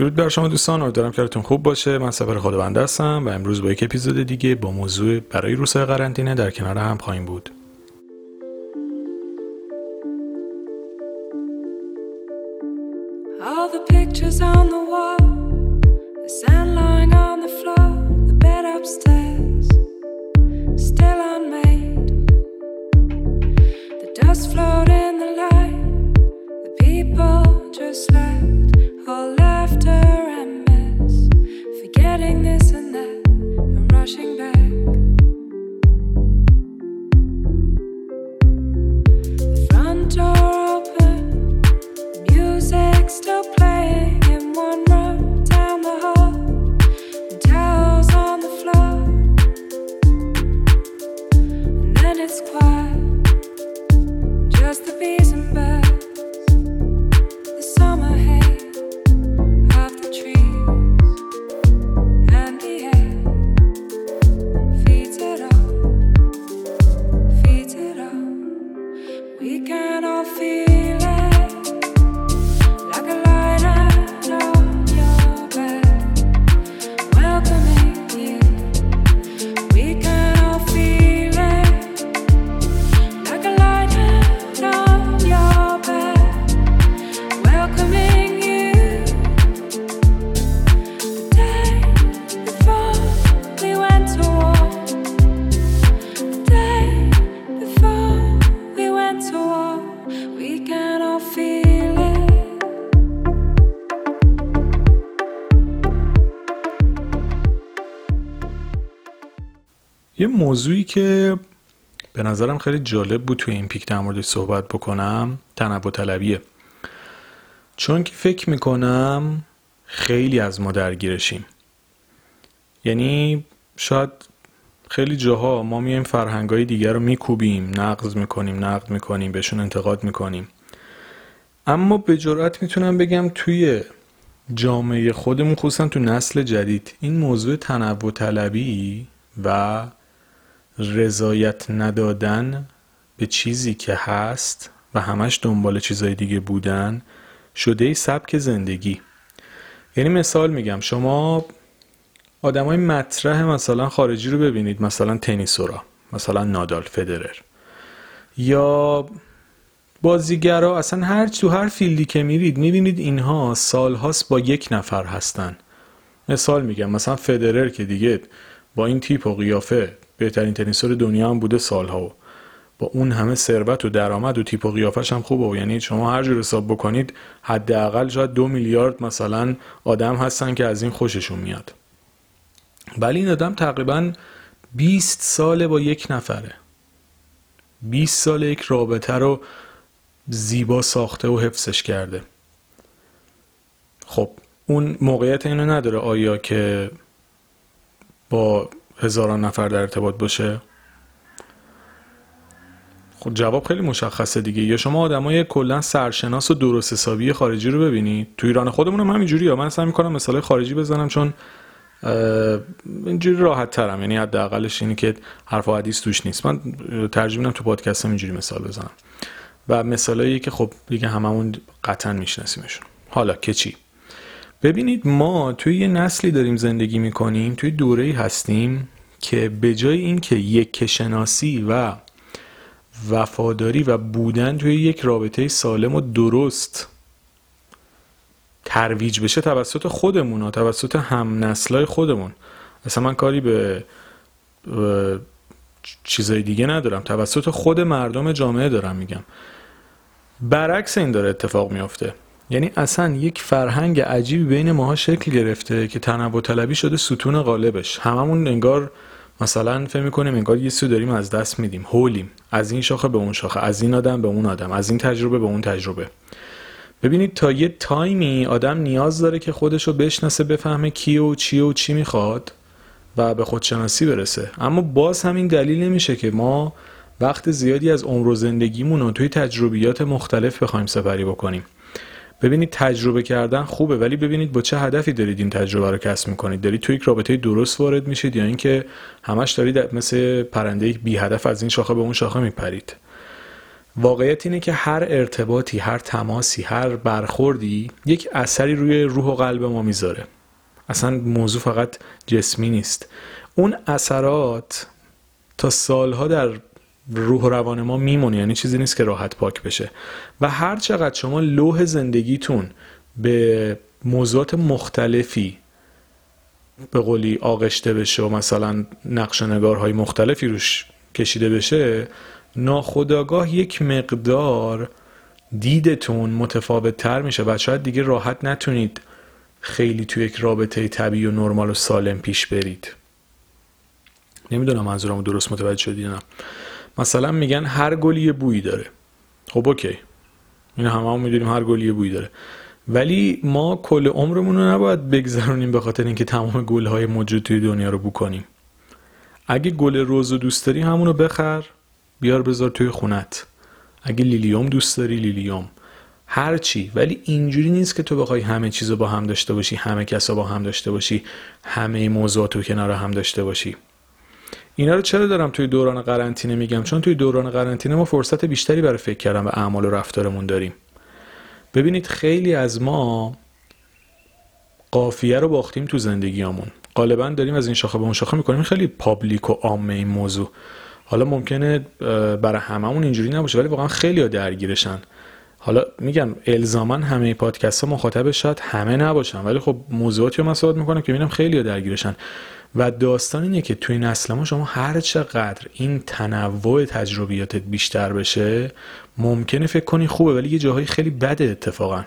درود بر شما دوستان امیدوارم کارتون خوب باشه. من سفر خداونده هستم و امروز با یک اپیزود دیگه با موضوع برای روسای قرنطینه در کنار هم خواهیم بود. موضوعی که به نظرم خیلی جالب بود توی این پیک در موردش صحبت بکنم تنوع طلبیه. چون که فکر می‌کنم خیلی از ما درگیرشیم. یعنی شاید خیلی جاها ما میایم فرهنگای دیگر رو میکوبیم نقض می‌کنیم نقد می‌کنیم بهشون انتقاد می‌کنیم. اما به جرات می‌تونم بگم توی جامعه خودمون خصوصا تو نسل جدید این موضوع تنوع طلبی و رضایت ندادن به چیزی که هست و همش دنبال چیزای دیگه بودن شده ای سبک زندگی. یعنی مثال میگم شما آدمای مطرح مثلا خارجی رو ببینید مثلا تنیسورا مثلا نادال فدرر. یا بازیگرا اصلا هر تو هر فیلدی که میرید می‌بینید اینها سالهاست با یک نفر هستن. مثال میگم مثلا فدرر که دیگه با این تیپ و قیافه بهترین تنیسور دنیا هم بوده سالها. و با اون همه ثروت و درآمد و تیپ و قیافش هم خوبه. و یعنی شما هر جور حساب بکنید حداقل شاید دو میلیارد مثلا آدم هستن که از این خوششون میاد. ولی این آدم تقریبا 20 ساله با یک نفره. 20 سال یک رابطه رو زیبا ساخته و حفظش کرده. خب اون موقعیت اینو نداره آیا که با هزاران نفر در ارتباط باشه؟ خب جواب خیلی مشخصه دیگه. یا شما آدمای کلا سرشناس و درست حسابی خارجی رو ببینید. تو ایران خودمون هم همینجوری ها. من سعی می‌کنم مثال خارجی بزنم چون اینجوری راحت ترم. یعنی حداقلش اینی که حرف و حدیث توش نیست. من ترجیح میدم تو پادکستم اینجوری مثال بزنم. و مثالایی که خب دیگه هممون قطعا میشناسیمشون. حالا که چی؟ ببینید ما توی یه نسلی داریم زندگی می‌کنیم توی دوره هستیم که به جای اینکه یک شناسی و وفاداری و بودن توی یک رابطه سالم و درست ترویج بشه توسط خودمون ها توسط هم نسلای خودمون. اصلا من کاری به چیزای دیگه ندارم. توسط خود مردم جامعه دارم میگم. برعکس این داره اتفاق میافته. یعنی اصلا یک فرهنگ عجیبی بین ماها شکل گرفته که تنوع طلبی شده ستون غالبش. هممون انگار مثلا فکر می‌کنیم انگار یه سو داریم از دست میدیم هولیم. از این شاخه به اون شاخه از این آدم به اون آدم از این تجربه به اون تجربه. ببینید تا یه تایمی آدم نیاز داره که خودش رو بشناسه بفهمه کی و چی و چی می‌خواد و به خودشناسی برسه. اما باز همین دلیل نمیشه که ما وقت زیادی از عمر و زندگیمون رو توی تجربیات مختلف بخوایم سپری بکنیم. ببینید تجربه کردن خوبه ولی ببینید با چه هدفی دارید این تجربه رو کسب می‌کنید. دارید توی یک رابطه درست وارد میشید یا اینکه همش دارید مثل پرنده بی هدف از این شاخه به اون شاخه میپرید. واقعیت اینه که هر ارتباطی هر تماسی هر برخوردی یک اثری روی روح و قلب ما می‌ذاره. اصلا موضوع فقط جسمی نیست. اون اثرات تا سالها در روح و روان ما میمونه یعنی چیزی نیست که راحت پاک بشه. و هر چقدر شما لوح زندگیتون به موضوعات مختلفی به قولی آغشته بشه و مثلا نقش نگارهای مختلفی روش کشیده بشه ناخداگاه یک مقدار دیدتون متفاوت تر میشه و شاید دیگه راحت نتونید خیلی توی یک رابطه طبیعی و نرمال و سالم پیش برید. نمی‌دونم منظورمو درست متوجه شدی نه. مثلا میگن هر گلی یه بویی داره. خب اوکی. این همه هم می‌دونیم هر گلی یه بویی داره. ولی ما کل عمرمون رو نباید بگذرونیم به خاطر اینکه تمام گلهای موجود توی دنیا رو بو کنیم اگه گل روز رو دوست داری همونو بخر بیار بذار توی خونت. اگه لیلیوم دوست داری لیلیوم. هر چی. ولی اینجوری نیست که تو بخوای همه چیز با هم داشته باشی همه کسا با هم داشته باشی همه موضوعات رو کنار هم داشته باشی. اینا رو چرا دارم توی دوران قرنطینه میگم؟ چون توی دوران قرنطینه ما فرصت بیشتری برای فکر کردن به اعمال و رفتارمون داریم. ببینید خیلی از ما قافیه رو باختیم تو زندگیامون. غالبا داریم از این شاخه به اون شاخه می‌کنیم. خیلی پابلیک و عامه این موضوع. حالا ممکنه برای هممون اینجوری نباشه ولی واقعا خیلی ها درگیرشن. حالا میگم الزاما همه پادکست ها مخاطب شاید همه نباشن ولی خب موضوعاتی رو من صحبت می‌کنم که می‌بینم خیلی ها درگیرشن. و داستان اینه که توی نسل ما شما هر چقدر این تنوع تجربیاتت بیشتر بشه ممکنه فکر کنی خوبه ولی یه جاهایی خیلی بده اتفاقا.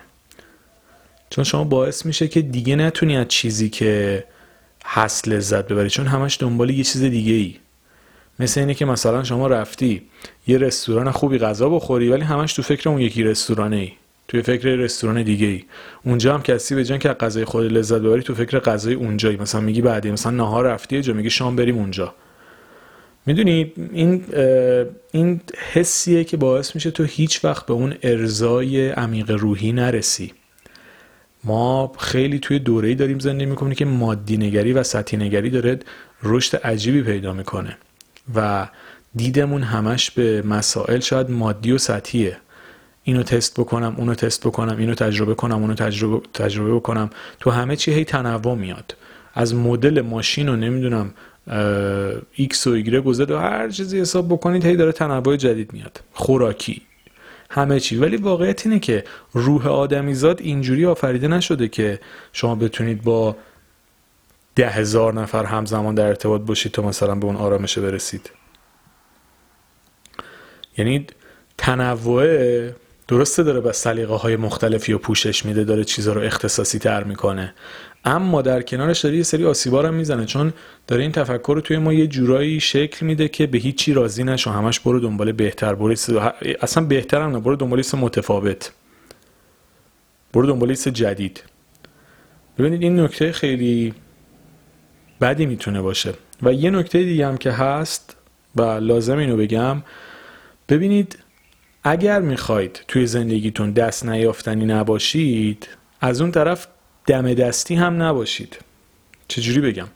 چون شما باعث میشه که دیگه نتونی از چیزی که هست لذت ببری چون همش دنبال یه چیز دیگه ای مثل اینه که مثلا شما رفتی یه رستوران خوبی غذا بخوری ولی همش تو فکر اون یکی رستورانه ای. توی فکر رستوران دیگه ای اونجا هم کسی به جان که غذای خود لذت ببری تو فکر غذای اونجایی. مثلا میگی بعدی مثلا نهار رفتی جا میگی شام بریم اونجا. می‌دونی این این حسیه که باعث میشه تو هیچ وقت به اون ارزای عمیق روحی نرسی. ما خیلی توی دوره‌ای داریم زندگی می‌کنیم که مادی نگری و سطحی نگری داره رشد عجیبی پیدا می‌کنه. و دیدمون همش به مسائل شاید مادی و سطحیه. اینو تست بکنم اونو تست بکنم اینو تجربه کنم اونو تجربه, تجربه بکنم. تو همه چی هی تنوع میاد. از مدل ماشین رو نمی‌دونم ایکس و ایگرگ و هر چیزی حساب بکنید هی داره تنوع جدید میاد. خوراکی. همه چی. ولی واقعیت اینه که روح آدمیزاد اینجوری آفریده نشده که شما بتونید با ده هزار نفر همزمان در ارتباط باشید تا مثلا به اون آرامشه برسید. یعنی تنوع درسته داره به سلیقه های مختلفی و پوشش میده داره چیزها رو اختصاصی تر می‌کنه. اما در کنارش داره یه سری آسیبا هم می‌زنه چون داره این تفکر رو توی ما یه جورایی شکل میده که به هیچی راضی نشو. همش برو دنبال بهتر برو اصلا بهتر نه برو دنبال متفاوت. برو دنبال جدید. ببینید این نکته خیلی بدی می‌تونه باشه. و یه نکته دیگه هم که هست و لازم اینو بگم. ببینید اگر می‌خواید توی زندگیتون دست نیافتنی نباشید از اون طرف دم دستی هم نباشید. چجوری بگم؟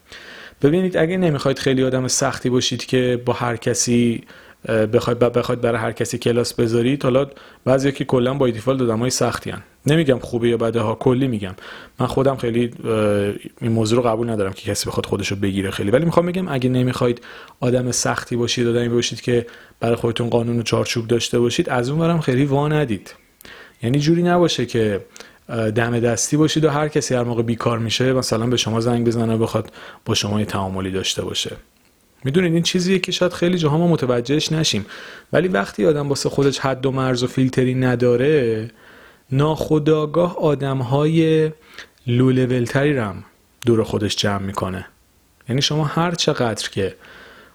ببینید اگه نمی‌خواید خیلی آدم سختی باشید که با هر کسی بخواید بخواید برای هر کسی کلاس بذارید حالا بعضی که کلا با دیفالت آدمای سختی هن. نمیگم خوبه یا بده ها کلی میگم. من خودم خیلی این موضوع رو قبول ندارم که کسی بخواد خودش رو بگیره خیلی. ولی می‌خوام بگم اگه نمی‌خواید آدم سختی باشید آدمی باشید که برای خودتون قانون و چارچوب داشته باشید از اون برم خیلی وا ندید. یعنی جوری نباشه که دم دستی باشید و هر کسی هر موقع بیکار میشه مثلا به شما زنگ بزنه بخواد با شما یه تعاملی داشته باشه. می‌دونید این چیزیه که شاید خیلی جاها ما متوجهش نشیم. ولی وقتی آدم واسه خودش حد و مرز و فیلتری نداره ناخداگاه آدم های لو لولتری رم دور خودش جمع می‌کنه. یعنی شما هر چقدر که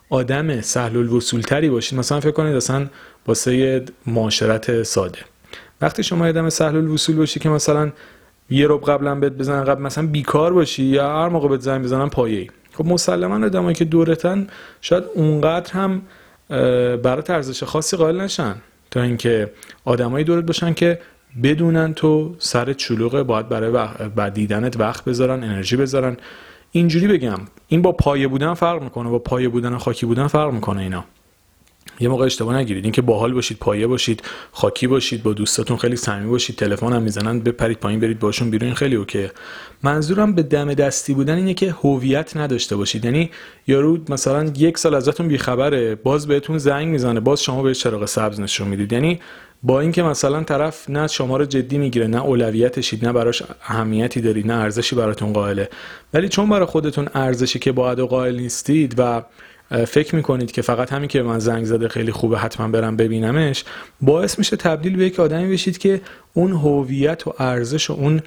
آدم سهل الوصولتری باشید مثلا فکر کنید اصلا واسه معاشرت ساده. وقتی شما آدم سهل الوصول باشی که مثلا یه رب قبلا بهت بزنن قبل مثلا بیکار باشی یا هر موقع بهت زنگ بزنن پایه خب مسلما آدمایی که دورتن شاید اونقدر هم برای ارزش خاصی قائل نشن. تا اینکه آدمایی دورت باشن که بدونن تو سر چلوغه باید برای بعد دیدنت وقت بذارن انرژی بذارن. اینجوری بگم این با پایه بودن فرق می‌کنه با پایه بودن خاکی بودن فرق می‌کنه اینا. یه موقع اشتباه نگیرید. اینکه باحال باشید پایه باشید خاکی باشید با دوستاتون خیلی صمیمی باشید تلفن هم می‌زنن بپرید پایین برید باشون بیرون. خیلی اوکی منظورم به دم دستی بودن اینه که هویت نداشته باشید. یعنی یارو مثلا یک سال ازتون بیخبره باز بهتون زنگ می‌زنه باز شما به چراغ سبز نشون می‌دید. یعنی با اینکه مثلا طرف نه شما رو جدی می‌گیره نه اولویتشید نه براش اهمیتی دارید نه ارزشی براتون قائله. ولی چون برای خودتون ارزشی که باید و قائل نیستید و فکر می‌کنید که فقط همین که من زنگ زده خیلی خوبه حتما برم ببینمش باعث میشه تبدیل به یک آدمی بشید که اون هویت و ارزش و اون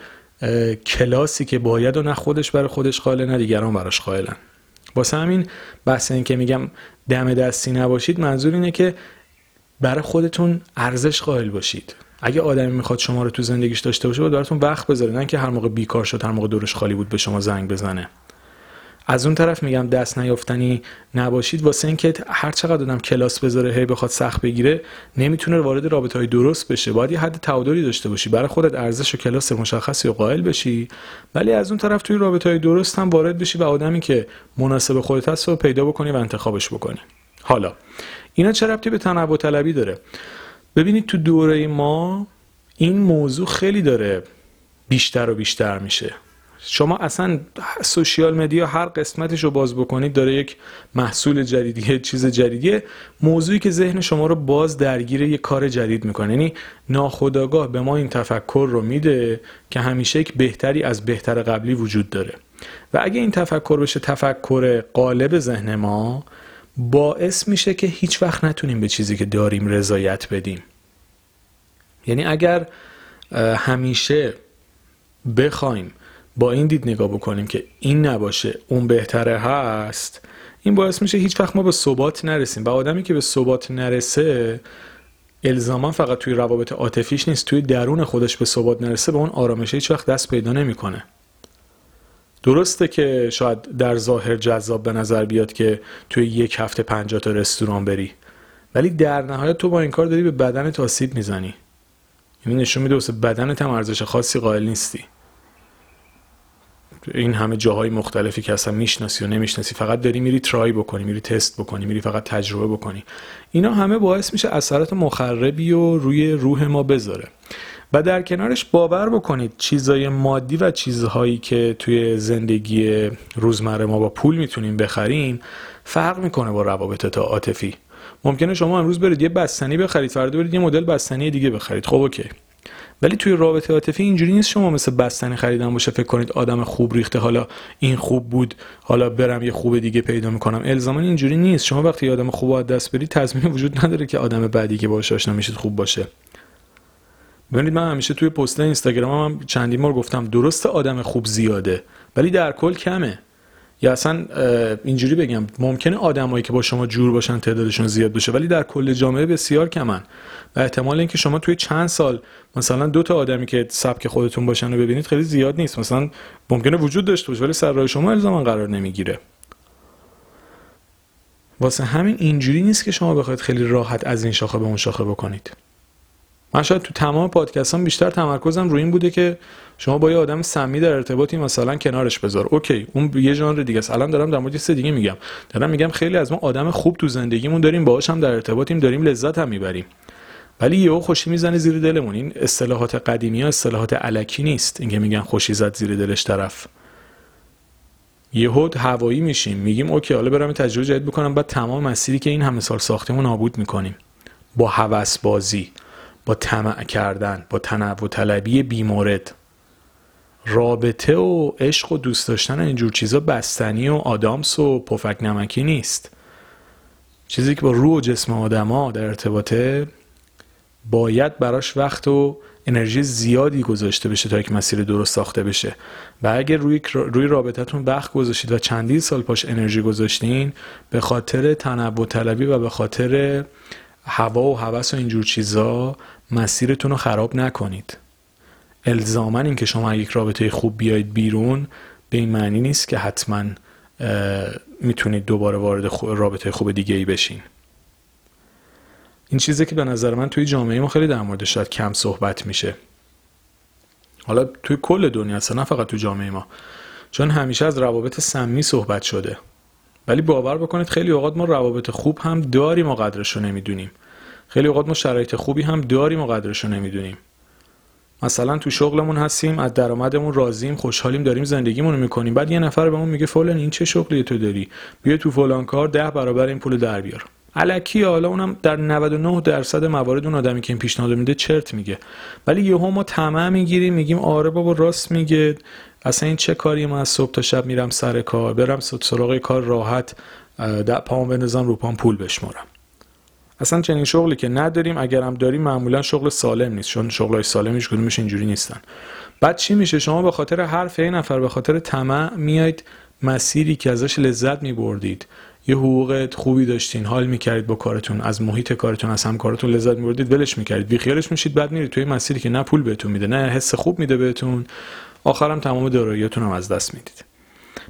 کلاسی که باید و نه خودش برای خودش قائله نه دیگران براش قائلن. واسه همین بحث این که میگم دم دستی نباشید منظور اینه که برای خودتون ارزش قائل باشید. اگه آدمی می‌خواد شما رو تو زندگیش داشته باشه باید براتون وقت بذاره نه که هر موقع بیکار شد هر موقع دورش خالی بود به شما زنگ بزنه. از اون طرف میگم دست نیافتنی نباشید. واسه اینکه هر چقدر آدم کلاس بذاره هی بخواد سخت بگیره نمی‌تونه وارد رابطه های درست بشه. باید یه حد تعادلی داشته باشی. برای خودت ارزش و کلاس مشخصی و قائل بشی. ولی از اون طرف توی رابطه های درست هم وارد بشی و آدمی که مناسب خودت هست رو پیدا بکنی و انتخابش بکنی. حالا اینا چه ربطی به تنوع طلبی داره؟ ببینید تو دوره ما این موضوع خیلی داره بیشتر و بیشتر میشه. شما اصلا سوشیال مدیا هر قسمتش رو باز بکنید داره یک محصول جدیدیه چیز جدیدیه. موضوعی که ذهن شما رو باز درگیر یک کار جدید می‌کنه. یعنی ناخداگاه به ما این تفکر رو میده که همیشه یک بهتری از بهتر قبلی وجود داره. و اگه این تفکر بشه تفکر قالب ذهن ما باعث میشه که هیچ وقت نتونیم به چیزی که داریم رضایت بدیم. یعنی اگر همیشه بخوایم با این دید نگاه بکنیم که این نباشه اون بهتره هست این باعث میشه هیچ وقت ما به ثبات نرسیم و آدمی که به ثبات نرسه الزاما فقط توی روابط عاطفیش نیست توی درون خودش به ثبات نرسه به اون آرامش هیچ وقت دست پیدا نمی‌کنه. درسته که شاید در ظاهر جذاب به نظر بیاد که توی یک هفته 50 تا رستوران بری ولی در نهایت تو با این کار داری به بدن آسیب می‌زنی. یعنی نشون میده واسه بدنت هم ارزش خاصی قائل نیستی. این همه جاهای مختلفی که اصلا می‌شناسی و نمی‌شناسی فقط داری میری ترای بکنی میری تست بکنی میری فقط تجربه بکنی. اینا همه باعث میشه اثرات مخربی و روی روح ما بذاره. و در کنارش باور بکنید چیزای مادی و چیزهایی که توی زندگی روزمره ما با پول می‌تونیم بخریم فرق می‌کنه با روابط عاطفی. ممکنه شما امروز برید یه بستنی بخرید فردا برید یه مدل بستنی دیگه بخرید. خب اوکی. ولی توی رابطه عاطفی اینجوری نیست شما مثل بستنی خریدن باشه فکر کنید آدم خوب ریخته. حالا این خوب بود حالا برم یه خوب دیگه پیدا می‌کنم. الزاما اینجوری نیست. شما وقتی آدم خوب از دست برید تضمین وجود نداره که آدم بعدی که باهاش آشنا میشید خوب باشه. ببینید من همیشه توی پست اینستاگرام هم چندین بار گفتم درست آدم خوب زیاده ولی در کل کمه. یا اصلا اینجوری بگم ممکنه آدمایی که با شما جور باشن تعدادشون زیاد بشه ولی در کل جامعه بسیار کمن. و احتمال اینکه شما توی چند سال مثلا دو تا آدمی که سبک خودتون باشن رو ببینید خیلی زیاد نیست. مثلا ممکنه وجود داشته باشه ولی سر راه شما الزاما قرار نمی‌گیره. واسه همین اینجوری نیست که شما بخواید خیلی راحت از این شاخه به اون شاخه بکنید. من شاید تو تمام پادکست هم بیشتر تمرکزم روی این بوده که شما با یه آدم سمی در ارتباطی مثلا کنارش بذار. okay اون یه ژانر دیگه است. الان دارم در مورد چیز دیگه میگم. دارم میگم خیلی از ما آدم خوب تو زندگیمون داریم باهاش هم در ارتباطیم داریم لذت هم می‌بریم. ولی یهو خوشی می‌زنه زیر دلمون. این اصطلاحات قدیمی ها اصطلاحات الکی نیست اینکه میگن خوشی زد زیر دلش طرف. یهو هوایی میشیم. میگیم okay حالا برم تجربه جدید بکنم. بعد تمام مسیری که این همه سال ساختیم نابود می‌کنیم. با هوس بازی با طمع کردن با تنوع طلبی بیمورد. رابطه و عشق و دوست داشتن اینجور چیزا بستنی و آدامس و پفک نمکی نیست. چیزی که با روح و جسم آدما در ارتباطه باید براش وقت و انرژی زیادی گذاشته بشه تا یک مسیر درست ساخته بشه. و اگر روی روی رابطتون وقت گذاشتید و چندین سال پاش انرژی گذاشتین به خاطر تنوع طلبی و به خاطر هوا و هوس و اینجور چیزا مسیرتون رو خراب نکنید. الزاما اینکه شما یک رابطه خوب بیاید بیرون به این معنی نیست که حتما می‌تونید دوباره وارد رابطه خوب دیگه ای بشین. این چیزی که به نظر من توی جامعه ما خیلی در موردش شاید کم صحبت میشه. حالا توی کل دنیا اصلا نه فقط توی جامعه ما. چون همیشه از روابط سمی صحبت شده. ولی باور بکنید خیلی اوقات ما روابط خوب هم داریم و قدرش رو نمی‌دونیم. خیلی اوقات ما شرایط خوبی هم داریم و قدرش رو نمی‌دونیم. مثلا تو شغلمون هستیم از درآمدمون راضیم خوشحالیم داریم زندگیمون رو می‌کنیم. بعد یه نفر بهمون میگه فلان این چه شغلی تو داری؟ بیا تو فلان کار ده برابر این پول در بیار. علکی حالا اونم در 99 درصد موارد اون آدمی که این پیشنهاد میده چرت میگه. ولی یهو ما طمع می‌گیریم میگیم آره بابا راست میگه. اصلا این چه کاری من از صبح تا شب میرم سر کار؟ برم سراغ کار راحت در پام بندازم رو پام پول بشمارم. اصلا چنین شغلی که نداریم اگرم داریم معمولا شغل سالم نیست چون شغلای سالم هیچ کدومش اینجوری نیستن. بعد چی میشه؟ شما به خاطر حرف این نفر به خاطر طمع میاید مسیری که ازش لذت میبردید. یه حقوق خوبی داشتین حال می‌کردید با کارتون از محیط کارتون از همکارتون لذت میبردید ولش می‌کردید. بی خیالش میشید بعد میرید توی مسیری که نه پول بهتون میده نه حس خوب میده بهتون. آخرم تمام داراییاتون هم از دست می‌دید.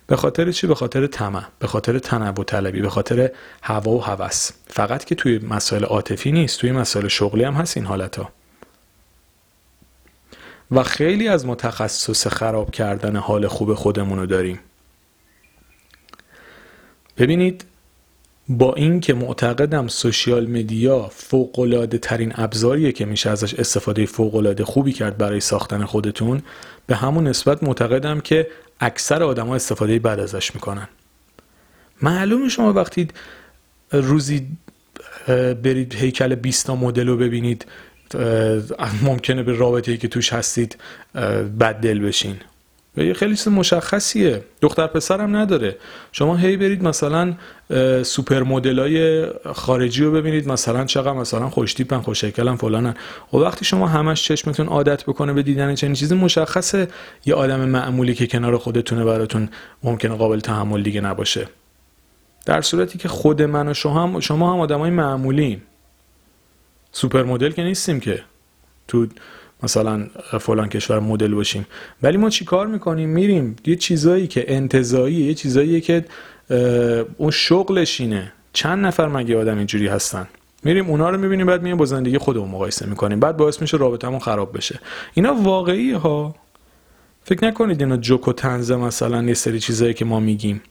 به خاطر چی؟ به خاطر طمع به خاطر تنوع طلبی به خاطر هوا و هوس. فقط که توی مسائل عاطفی نیست توی مسائل شغلی هم هست این حالت ها و خیلی از متخصص خراب کردن حال خوب خودمون رو داریم. ببینید با اینکه معتقدم سوشیال مدیا فوق ترین ابزاریه که میشه ازش استفاده فوق خوبی کرد برای ساختن خودتون به همون نسبت معتقدم که اکثر آدما استفاده بد ازش می‌کنن. معلومه شما وقتی روزی برید هیکل 20 مدل رو ببینید ممکنه به رابطه که توش هستید بد دل بشین. یه خیلی چیز مشخصیه. دختر پسرم نداره. شما هی برید مثلا سوپر های خارجی رو ببینید. مثلا چقدر مثلا خوش تیپن خوش فلانن. و وقتی شما همش چشمتون عادت بکنه به دیدن چنین چیزی مشخصه یه آدم معمولی که کنار خودتونه براتون ممکنه قابل تحمل دیگه نباشه. در صورتی که خود من و شما هم شما هم آدمای معمولین سوپر مدل که نیستیم که. تو مثلا فلان کشور مدل باشیم. ولی ما چیکار می‌کنیم؟ میریم یه چیزایی که انتظایی یه چیزایی که اون شغلش اینه. چند نفر مگه آدم اینجوری هستن؟ میریم اونا رو می‌بینیم بعد میایم با زندگی خودمون مقایسه می‌کنیم. بعد باعث میشه رابطمون خراب بشه. اینا واقعی ها فکر نکنید اینا جوک و تنزه مثلا یه سری چیزایی که ما میگیم.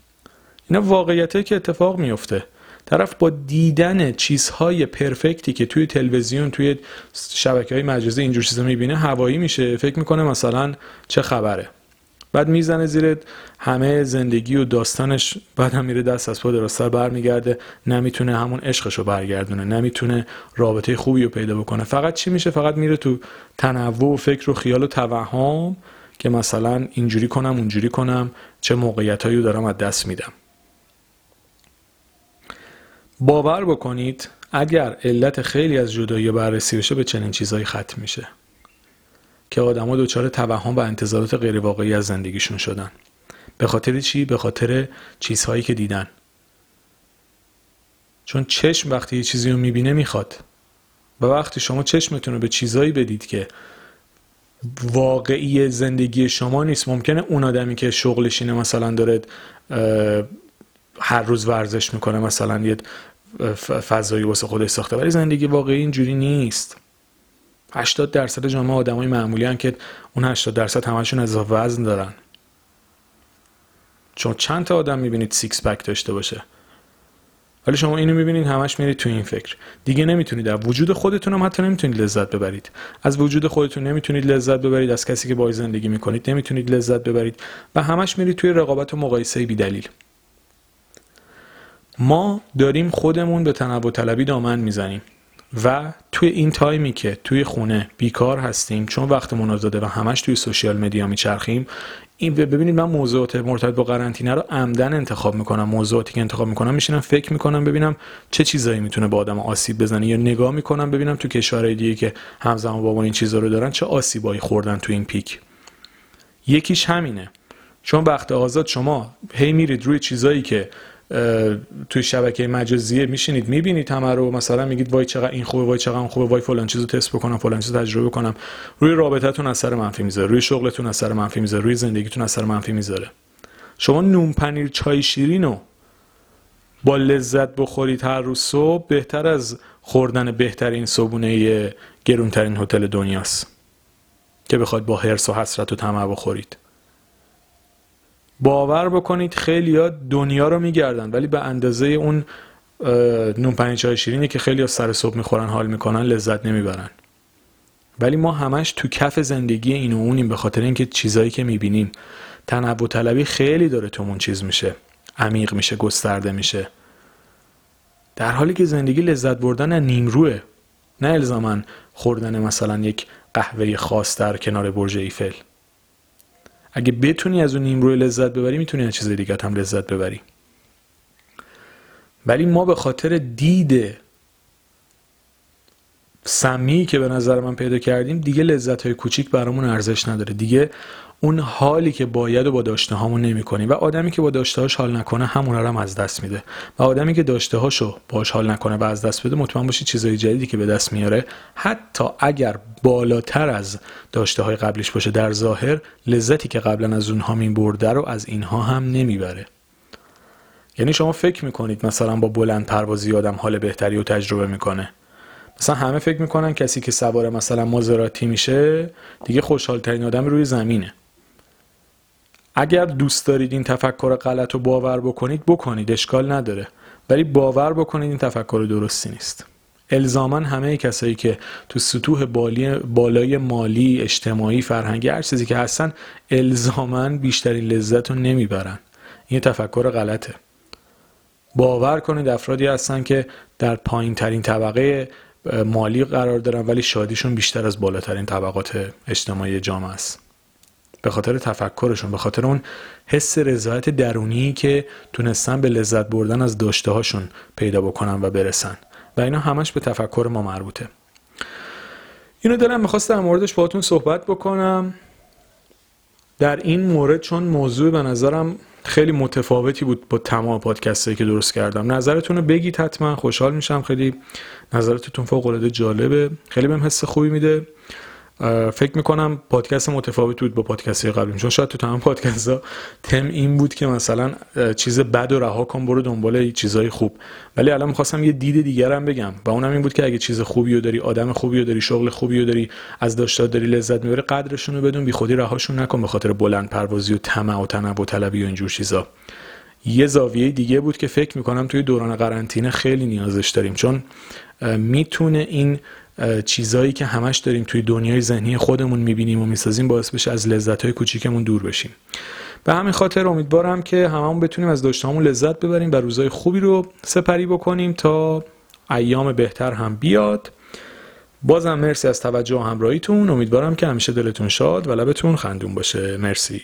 اینا واقعیته که اتفاق میفته طرف با دیدن چیزهای پرفکتی که توی تلویزیون توی شبکه های مجازی اینجور چیزا می‌بینه هوایی میشه. فکر می‌کنه مثلا چه خبره. بعد می‌زنه زیر همه زندگی و داستانش بعد هم میره دست از پا دراستر برمیگرده. نمی‌تونه همون عشقش رو برگردونه. نمی‌تونه رابطه خوبی رو پیدا بکنه. فقط چی میشه؟ فقط میره تو تنوع و فکر و خیال و توهم که مثلا اینجوری کنم اونجوری کنم چه موقعیت رو دارم از دست میدم. باور بکنید اگر علت خیلی از جدایی بررسی بشه به چنین چیزهایی ختم میشه که آدما دچار توهم و انتظارات غیر واقعی از زندگیشون شدن. به خاطر چی؟ به خاطر چیزهایی که دیدن. چون چشم وقتی یه چیزی رو می‌بینه می‌خواد. و وقتی شما چشمتون رو به چیزهایی بدید که واقعی زندگی شما نیست ممکنه اون آدمی که شغلش اینه مثلا داره هر روز ورزش می‌کنه مثلا یه فضایی واسه خودش ساخته. ولی زندگی واقعی اینجوری نیست. 80 درصد جامعه آدمای معمولی هن که اون 80 درصد همشون اضافه وزن دارن. چون چند تا آدم می‌بینید six pack داشته باشه. ولی شما اینو می‌بینید همش میرید تو این فکر. دیگه نمی‌تونید. از وجود خودتون هم حتی نمی‌تونید لذت ببرید. از وجود خودتون نمی‌تونید لذت ببرید. از کسی که باهاش زندگی می‌کنید نمی‌تونید لذت ببرید. و همش میرید توی رقابت و مقایسه بی دلیل ما داریم خودمون به تنوع طلبی دامن می‌زنیم. و توی این تایمی که توی خونه بیکار هستیم چون وقتمون آزاده و همش توی سوشیال مدیا میچرخیم این ببینید من موضوعات مرتبط با قرنطینه رو عمدن انتخاب می‌کنم. موضوعاتی که انتخاب می‌کنم میشینم فکر می‌کنم ببینم چه چیزایی می‌تونه با آدم آسیب بزنه یا نگاه می‌کنم ببینم تو کشورهای دیگه که همزمان با این چیزا رو دارن چه آسیبایی خوردن تو این پیک. یکیش همینه. چون وقت آزاد شما هی میرید روی چیزایی که توی شبکه مجازیه میشینید می‌بینید همه رو. مثلا میگید وای چقدر این خوبه وای چقدر خوبه وای فلان چیزو تست بکنم فلان چیزو تجربه کنم. روی رابطتون اثر منفی می‌ذاره روی شغلتون اثر منفی می‌ذاره روی زندگیتون اثر منفی می‌ذاره. شما نون پنیر چای شیرینو با لذت بخورید هر روز صبح بهتر از خوردن بهترین صبونه گرونترین هتل دنیاست که بخواد با حرس و حسرت و طمع بخورید. باور بکنید خیلی ها دنیا رو میگردن ولی به اندازه اون نون پنیر چای شیرینی که خیلی ها سر صبح می‌خورن حال می‌کنن لذت نمی‌برن. ولی ما همش تو کف زندگی این و اونیم به خاطر اینکه چیزایی که می‌بینیم تنوع طلبی خیلی داره تومون چیز میشه. عمیق میشه گسترده میشه. در حالی که زندگی لذت بردن نیمروه نه الزاما خوردن مثلا یک قهوه خاص در کنار برج ایفل. اگه بتونی از اون نیمروه لذت ببری می‌تونی از چیز دیگه هم لذت ببری. ولی ما به خاطر دید سمی که به نظر من پیدا کردیم دیگه لذت های کوچیک برامون ارزش نداره. دیگه اون حالی که باید و با داشته هامون نمی کنیم. و آدمی که با داشته هاش حال نکنه همون هم از دست میده. و آدمی که داشته هاشو باش حال نکنه و از دست بده مطمئن باشید چیزای جدیدی که به دست میاره. حتی اگر بالاتر از داشته های قبلیش باشه در ظاهر لذتی که قبلا از اونها می برده رو از اینها هم نمی‌بره یعنی شما فکر می‌کنید مثلا با بلند پروازی آدم حال بهتری و تجربه می‌کنه. مثلا همه فکر می‌کنن کسی که سوار مثلا مازراتی میشه دیگه خوشحال ترین آدم روی زمینه. اگر دوست دارید این تفکر غلط رو باور بکنید بکنید. اشکال نداره. ولی باور بکنید این تفکر درستی نیست. الزاما همه کسایی که تو سطوح بالی بالای مالی اجتماعی فرهنگی هر چیزی که هستن الزاما بیشترین لذت رو نمی‌برن. این تفکر غلطه. باور کنید افرادی هستن که در پایین ترین طبقه مالی قرار دارن ولی شادیشون بیشتر از بالاترین طبقات اجتماعی جامعه است. به خاطر تفکرشون به خاطر اون حس رضایت درونی که تونستن به لذت بردن از داشته هاشون پیدا بکنن و برسن. و اینا همش به تفکر ما مربوطه. اینو دارم می‌خواست در موردش باهاتون صحبت بکنم. در این مورد چون موضوع به نظرم خیلی متفاوتی بود با تمام پادکست که درست کردم. نظرتون رو بگید حتما خوشحال میشم. خیلی نظرتون فوق العاده جالبه. خیلی بهم حس خوبی میده. فکر می‌کنم پادکست متفاوت بود با پادکست قبلیم. چون شاید تو تمام پادکست ها تم این بود که مثلا چیز بد و رها کن برو دنبال چیزای خوب. ولی الان می‌خواستم یه دید دیگر هم بگم و اونم این بود که اگه چیز خوبی رو داری آدم خوبی رو داری شغل خوبی رو داری از داشتاد داری لذت می‌بری قدرشون رو بدون بی خودی رهاشون نکن به خاطر بلند پروازی و طمع و تنوع طلبی و اینجور چیزا. یه زاویه دیگه بود که فکر می‌کنم توی دوران قرنطینه خیلی نیازش داریم. چون می‌تونه این چیزایی که همش داریم توی دنیای ذهنی خودمون می‌بینیم و می‌سازیم باعث بشه از لذت های کوچیکمون دور بشیم. به همین خاطر امیدوارم که هممون بتونیم از داشتهامون لذت ببریم و روزای خوبی رو سپری بکنیم تا ایام بهتر هم بیاد. بازم مرسی از توجه و همراهیتون. امیدوارم که همیشه دلتون شاد و لبتون خندون باشه. مرسی.